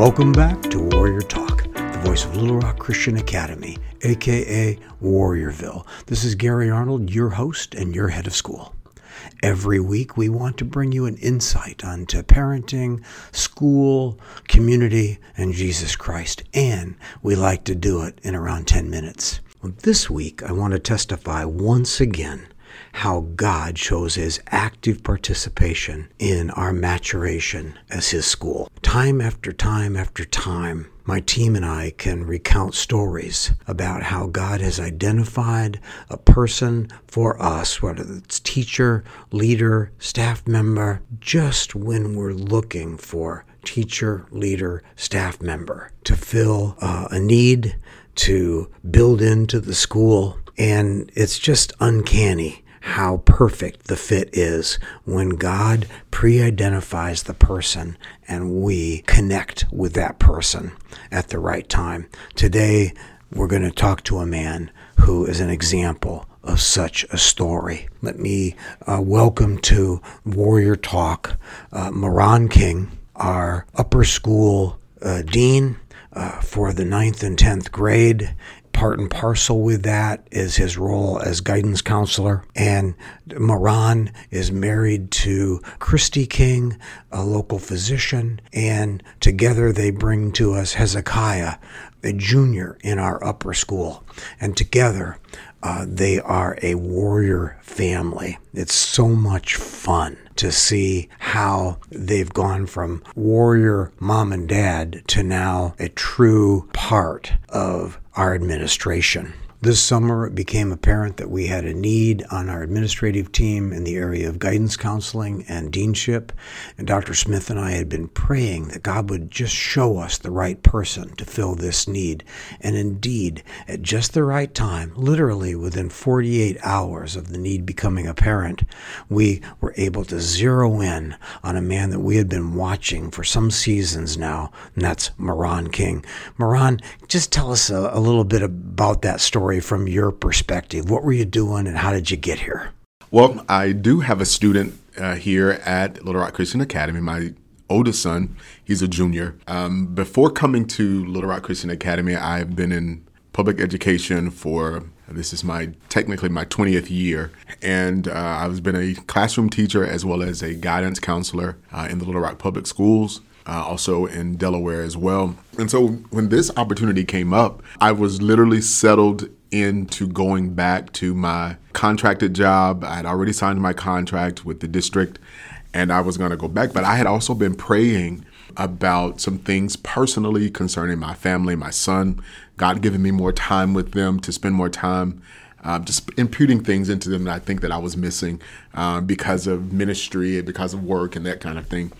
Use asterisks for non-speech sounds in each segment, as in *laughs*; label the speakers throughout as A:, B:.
A: Welcome back to Warrior Talk, the voice of Little Rock Christian Academy, aka Warriorville. This is Gary Arnold, your host and your head of school. Every week, we want to bring you an insight onto parenting, school, community, and Jesus Christ, and we like to do it in around 10 minutes. This week, I want to testify once again how God shows his active participation in our maturation as his school. Time after time after time, my team and I can recount stories about how God has identified a person for us, whether it's teacher, leader, staff member, just when we're looking for teacher, leader, staff member to fill uh, a need, to build into the school. And it's just uncanny how perfect the fit is when God pre identifies the person and we connect with that person at the right time. Today, we're going to talk to a man who is an example of such a story. Let me uh, welcome to Warrior Talk uh, Moran King, our upper school uh, dean. Uh, for the ninth and tenth grade, part and parcel with that is his role as guidance counselor. And Moran is married to Christy King, a local physician, and together they bring to us Hezekiah, a junior in our upper school. And together uh, they are a warrior family. It's so much fun to see how they've gone from warrior mom and dad to now a true part of our administration. This summer, it became apparent that we had a need on our administrative team in the area of guidance counseling and deanship. And Dr. Smith and I had been praying that God would just show us the right person to fill this need. And indeed, at just the right time, literally within 48 hours of the need becoming apparent, we were able to zero in on a man that we had been watching for some seasons now, and that's Moran King. Moran, just tell us a, a little bit about that story story from your perspective. What were you doing and how did you get here?
B: Well, I do have a student uh, here at Little Rock Christian Academy. My oldest son, he's a junior. Um, before coming to Little Rock Christian Academy, I've been in public education for this is my technically my 20th year, and uh, I've been a classroom teacher as well as a guidance counselor uh, in the Little Rock Public Schools uh, also in Delaware as well. And so when this opportunity came up, I was literally settled into going back to my contracted job. I had already signed my contract with the district and I was going to go back, but I had also been praying about some things personally concerning my family, my son, God giving me more time with them to spend more time um, just imputing things into them that I think that I was missing uh, because of ministry and because of work and that kind of thing.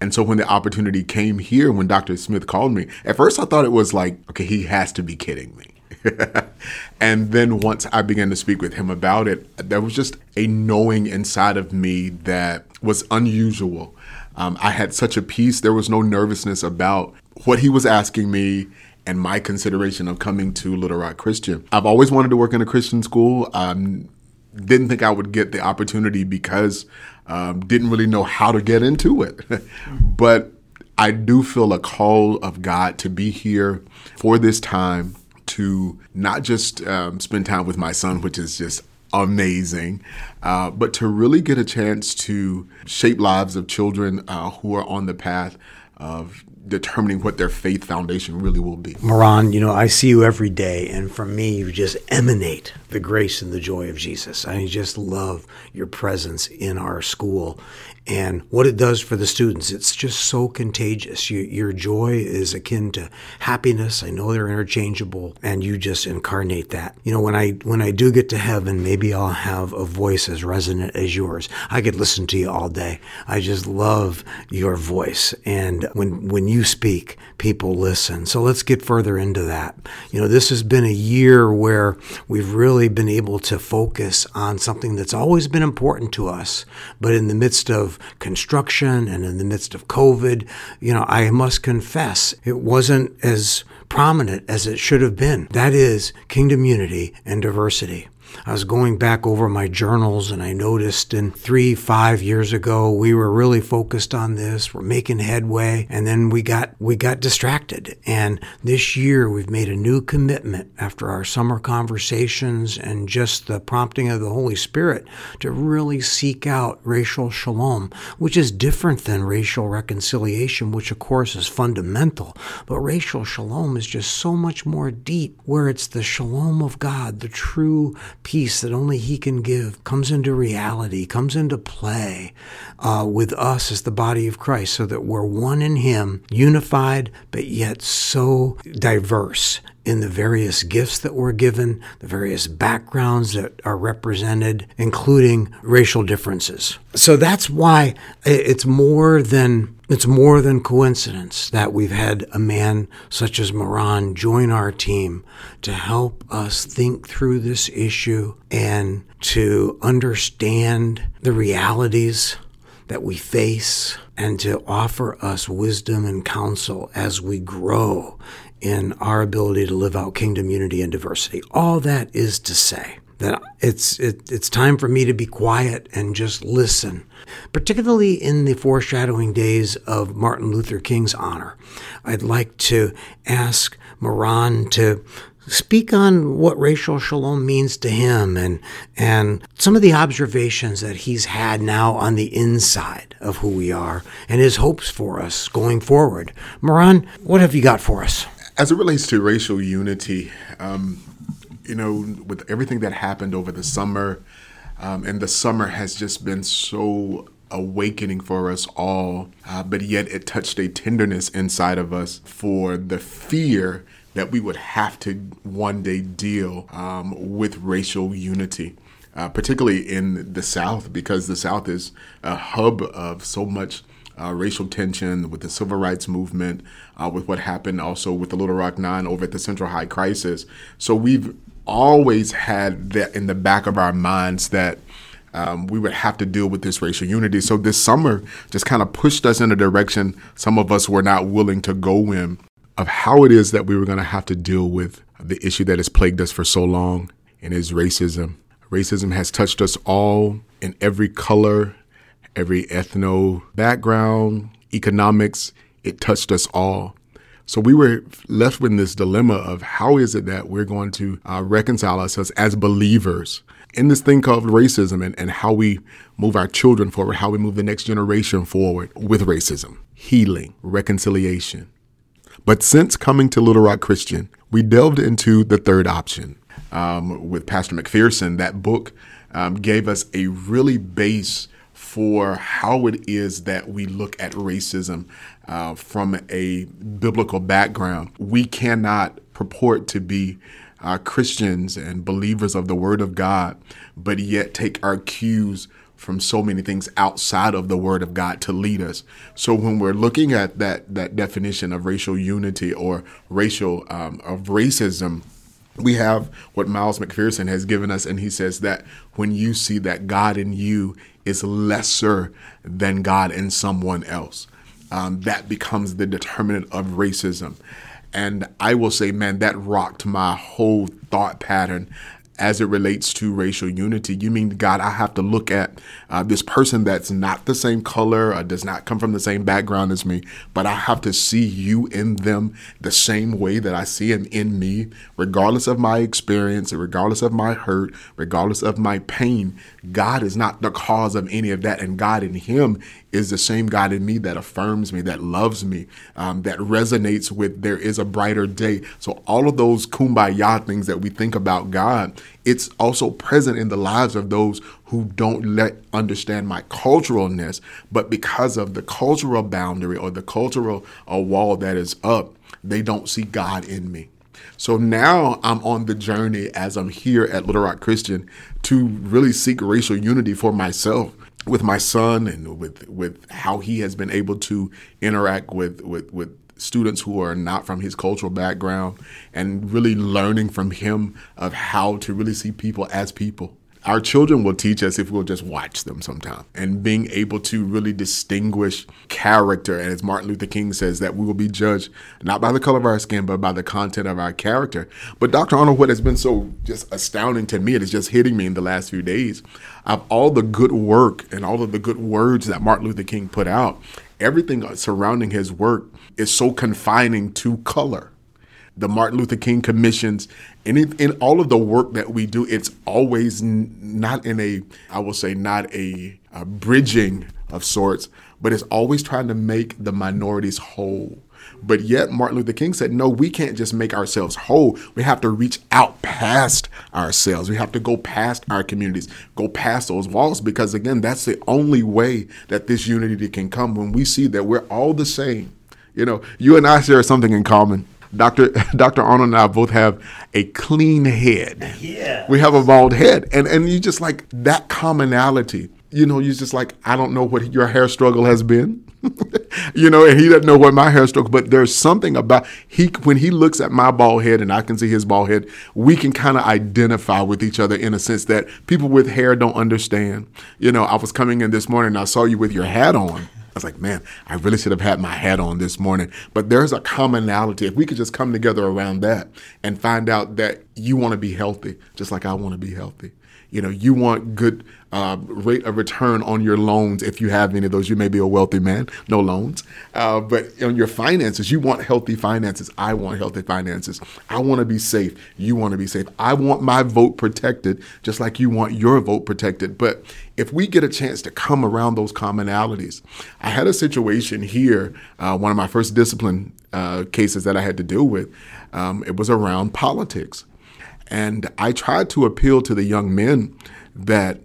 B: And so when the opportunity came here, when Dr. Smith called me, at first I thought it was like, okay, he has to be kidding me. *laughs* and then once I began to speak with him about it, there was just a knowing inside of me that was unusual. Um, I had such a peace. There was no nervousness about what he was asking me and my consideration of coming to Little Rock Christian. I've always wanted to work in a Christian school. Um, didn't think I would get the opportunity because um, didn't really know how to get into it. *laughs* but I do feel a call of God to be here for this time to not just um, spend time with my son, which is just amazing, uh, but to really get a chance to shape lives of children uh, who are on the path of determining what their faith foundation really will be.
A: Moran, you know, I see you every day, and from me, you just emanate the grace and the joy of Jesus. I just love your presence in our school and what it does for the students. It's just so contagious. You, your joy is akin to happiness. I know they're interchangeable, and you just incarnate that. You know, when I when I do get to heaven, maybe I'll have a voice as resonant as yours. I could listen to you all day. I just love your voice, and when when you speak, people listen. So let's get further into that. You know, this has been a year where we've really been able to focus on something that's always been important to us, but in the midst construction and in the midst of COVID, you know, I must confess it wasn't as prominent as it should have been. That is kingdom unity and diversity. I was going back over my journals and I noticed in three, five years ago, we were really focused on this. We're making headway. And then we got, we got distracted. And this year we've made a new commitment after our summer conversations and just the prompting of the Holy Spirit to really seek out racial shalom, which is different than racial reconciliation, which of course is fundamental. But racial shalom is just so much more deep, where it's the shalom of God, the true peace that only He can give, comes into reality, comes into play uh, with us as the body of Christ, so that we're one in Him, unified, but yet so diverse in the various gifts that we're given, the various backgrounds that are represented, including racial differences. So that's why it's more than it's more than coincidence that we've had a man such as Moran join our team to help us think through this issue and to understand the realities that we face and to offer us wisdom and counsel as we grow in our ability to live out kingdom unity and diversity. All that is to say that it's it, it's time for me to be quiet and just listen particularly in the foreshadowing days of Martin Luther King's honor. I'd like to ask Moran to speak on what racial shalom means to him and and some of the observations that he's had now on the inside of who we are and his hopes for us going forward. Moran what have you got for us
B: as it relates to racial unity, um, you know, with everything that happened over the summer, um, and the summer has just been so awakening for us all, uh, but yet it touched a tenderness inside of us for the fear that we would have to one day deal um, with racial unity. Uh, particularly in the South, because the South is a hub of so much uh, racial tension, with the civil rights movement, uh, with what happened also with the Little Rock Nine over at the Central High Crisis. So we've always had that in the back of our minds that um, we would have to deal with this racial unity. So this summer just kind of pushed us in a direction some of us were not willing to go in of how it is that we were going to have to deal with the issue that has plagued us for so long and is racism. Racism has touched us all in every color, every ethno background, economics. It touched us all. So we were left with this dilemma of how is it that we're going to uh, reconcile ourselves as believers in this thing called racism and, and how we move our children forward, how we move the next generation forward with racism, healing, reconciliation. But since coming to Little Rock Christian, we delved into the third option um, with Pastor McPherson. That book um, gave us a really base for how it is that we look at racism uh, from a biblical background. We cannot purport to be uh, Christians and believers of the Word of God, but yet take our cues from so many things outside of the Word of God to lead us. So when we're looking at that that definition of racial unity or racial um, of racism, we have what Miles McPherson has given us, and he says that when you see that God in you is lesser than God in someone else. Um, that becomes the determinant of racism. And I will say, man, that rocked my whole thought pattern as it relates to racial unity. You mean, God, I have to look at uh, this person that's not the same color, or does not come from the same background as me, but I have to see you in them the same way that I see him in me, regardless of my experience, regardless of my hurt, regardless of my pain. God is not the cause of any of that, and God in Him is the same God in me that affirms me, that loves me, um, that resonates with there is a brighter day. So, all of those kumbaya things that we think about God, it's also present in the lives of those who don't let understand my culturalness, but because of the cultural boundary or the cultural uh, wall that is up, they don't see God in me. So now I'm on the journey as I'm here at Little Rock Christian to really seek racial unity for myself with my son and with with how he has been able to interact with with with students who are not from his cultural background and really learning from him of how to really see people as people our children will teach us if we'll just watch them sometime. And being able to really distinguish character, and as Martin Luther King says, that we will be judged not by the color of our skin, but by the content of our character. But Dr. Arnold, what has been so just astounding to me, it is just hitting me in the last few days, of all the good work and all of the good words that Martin Luther King put out, everything surrounding his work is so confining to color the Martin Luther King commissions, and in, in all of the work that we do, it's always n- not in a, I will say, not a, a bridging of sorts, but it's always trying to make the minorities whole. But yet, Martin Luther King said, no, we can't just make ourselves whole. We have to reach out past ourselves. We have to go past our communities, go past those walls, because again, that's the only way that this unity can come when we see that we're all the same. You know, you and I share something in common. Dr. *laughs* Dr. Arnold and I both have a clean head.
A: Yeah.
B: We have a bald head. And and you just like that commonality. You know, you just like, I don't know what your hair struggle has been. *laughs* you know, and he doesn't know what my hair struggle, but there's something about he when he looks at my bald head and I can see his bald head, we can kind of identify with each other in a sense that people with hair don't understand. You know, I was coming in this morning and I saw you with your hat on. I was like, man, I really should have had my hat on this morning. But there's a commonality. If we could just come together around that and find out that you want to be healthy, just like I want to be healthy. You know, you want good uh, rate of return on your loans if you have any of those. You may be a wealthy man, no loans, uh, but on your finances, you want healthy finances. I want healthy finances. I want to be safe. You want to be safe. I want my vote protected, just like you want your vote protected. But if we get a chance to come around those commonalities, I had a situation here, uh, one of my first discipline uh, cases that I had to deal with. Um, it was around politics. And I tried to appeal to the young men that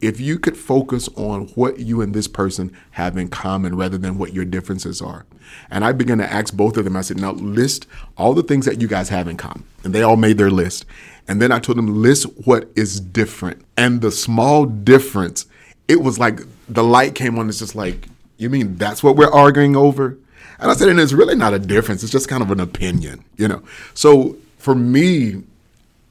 B: if you could focus on what you and this person have in common rather than what your differences are. And I began to ask both of them, I said, now list all the things that you guys have in common. And they all made their list. And then I told them, list what is different. And the small difference, it was like the light came on. It's just like, you mean that's what we're arguing over? And I said, and it's really not a difference. It's just kind of an opinion, you know? So for me,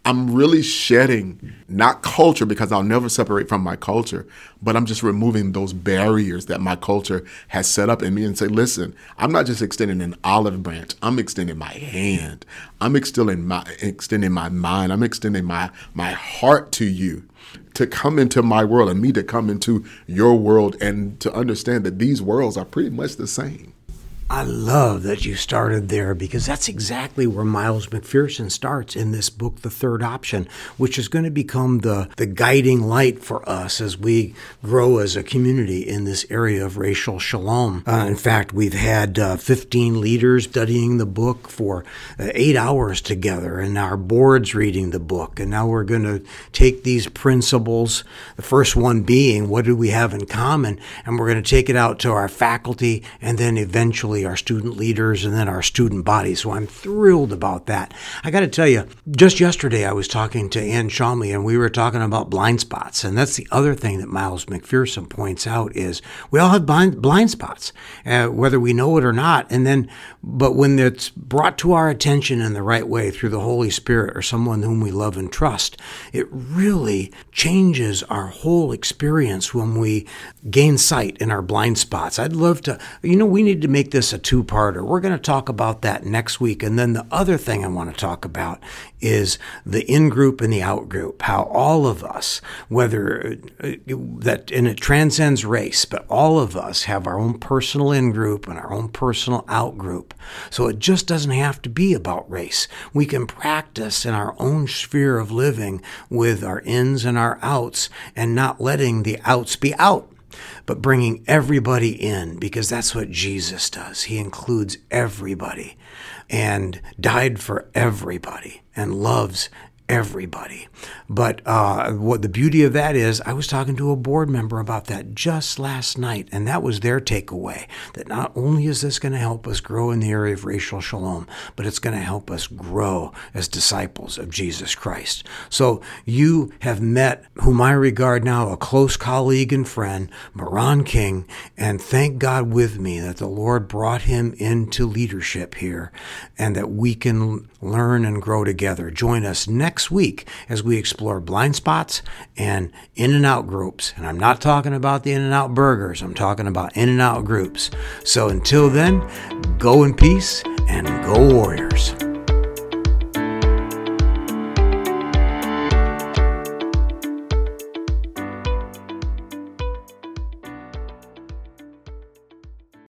B: I'm really shedding not culture because I'll never separate from my culture, but I'm just removing those barriers that my culture has set up in me and say, listen, I'm not just extending an olive branch. I'm extending my hand. I'm extending my extending my mind. I'm extending my my heart to you to come into my world and me to come into your world and to understand that these worlds are pretty much the same.
A: I love that you started there because that's exactly where Miles McPherson starts in this book, The Third Option, which is going to become the, the guiding light for us as we grow as a community in this area of racial shalom. Uh, in fact, we've had uh, 15 leaders studying the book for uh, eight hours together, and our board's reading the book. And now we're going to take these principles, the first one being, what do we have in common? And we're going to take it out to our faculty and then eventually our student leaders and then our student body. So I'm thrilled about that. I got to tell you, just yesterday I was talking to Ann Shomley and we were talking about blind spots. And that's the other thing that Miles McPherson points out is we all have blind, blind spots, uh, whether we know it or not. And then, but when it's brought to our attention in the right way through the Holy Spirit or someone whom we love and trust, it really changes our whole experience when we gain sight in our blind spots. I'd love to, you know, we need to make this a two parter. We're going to talk about that next week. And then the other thing I want to talk about is the in group and the out group, how all of us, whether uh, that, and it transcends race, but all of us have our own personal in group and our own personal out group. So it just doesn't have to be about race. We can practice in our own sphere of living with our ins and our outs and not letting the outs be out but bringing everybody in because that's what Jesus does. He includes everybody and died for everybody and loves everybody. But uh, what the beauty of that is, I was talking to a board member about that just last night, and that was their takeaway that not only is this going to help us grow in the area of racial shalom, but it's going to help us grow as disciples of Jesus Christ. So you have met whom I regard now a close colleague and friend, Moran King, and thank God with me that the Lord brought him into leadership here and that we can learn and grow together. Join us next week as we explore blind spots and in and out groups. And I'm not talking about the in and out burgers, I'm talking about in and out groups. So until then, go in peace and go Warriors.